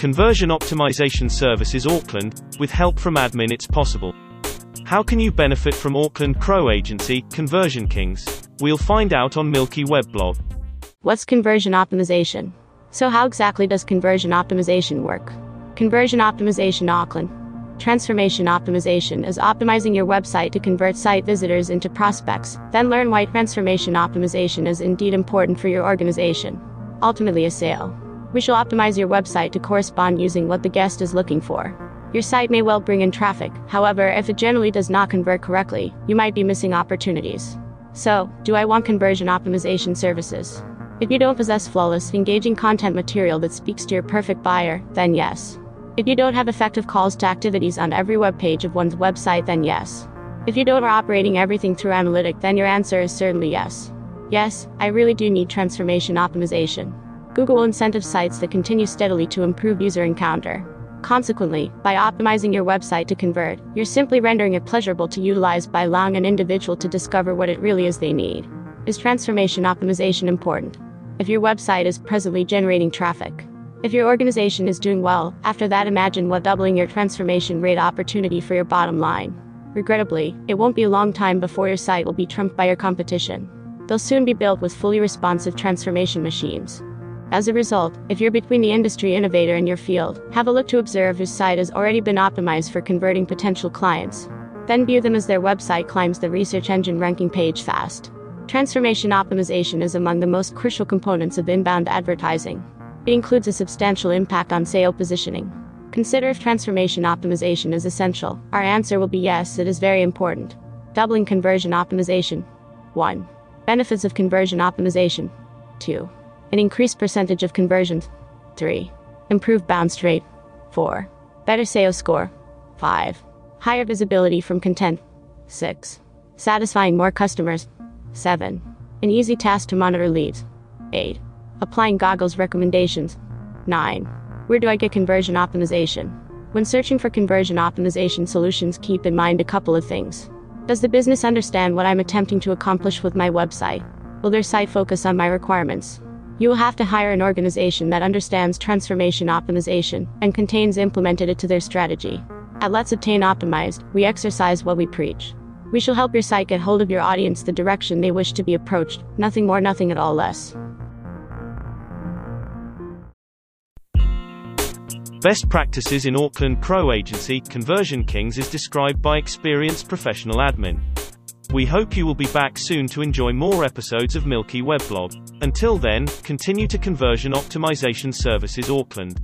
Conversion Optimization Services Auckland, with help from admin it's possible. How can you benefit from Auckland CRO Agency, Conversion Kings? We'll find out on Milky Web blog. What's conversion optimization? So, how exactly does conversion optimization work? Conversion Optimization Auckland. Transformation Optimization is optimizing your website to convert site visitors into prospects, then learn why transformation optimization is indeed important for your organization. Ultimately, a sale. We shall optimize your website to correspond using what the guest is looking for. Your site may well bring in traffic, however, if it generally does not convert correctly, you might be missing opportunities. So, do I want conversion optimization services? If you don't possess flawless, engaging content material that speaks to your perfect buyer, then yes. If you don't have effective calls to activities on every web page of one's website, then yes. If you don't are operating everything through analytic, then your answer is certainly yes. Yes, I really do need transformation optimization. Google incentive sites that continue steadily to improve user encounter. Consequently, by optimizing your website to convert, you're simply rendering it pleasurable to utilize by allowing an individual to discover what it really is they need. Is transformation optimization important? If your website is presently generating traffic, if your organization is doing well, after that, imagine what doubling your transformation rate opportunity for your bottom line. Regrettably, it won't be a long time before your site will be trumped by your competition. They'll soon be built with fully responsive transformation machines. As a result, if you're between the industry innovator in your field, have a look to observe whose site has already been optimized for converting potential clients. Then view them as their website climbs the research engine ranking page fast. Transformation optimization is among the most crucial components of inbound advertising. It includes a substantial impact on SEO positioning. Consider if transformation optimization is essential. Our answer will be yes, it is very important. Doubling conversion optimization. 1. Benefits of conversion optimization. 2 an increased percentage of conversions. 3. Improved bounce rate. 4. Better SEO score. 5. Higher visibility from content. 6. Satisfying more customers. 7. An easy task to monitor leads. 8. Applying Google's recommendations. 9. Where do I get conversion optimization? When searching for conversion optimization solutions, keep in mind a couple of things. Does the business understand what I'm attempting to accomplish with my website? Will their site focus on my requirements? You will have to hire an organization that understands transformation optimization and contains implemented it to their strategy. At Let's Obtain Optimized, we exercise what we preach. We shall help your site get hold of your audience the direction they wish to be approached, nothing more, nothing at all less. Best practices in Auckland CRO Agency, Conversion Kings is described by experienced professional admin. We hope you will be back soon to enjoy more episodes of Milky Weblog. Until then, continue to Conversion Optimization Services Auckland.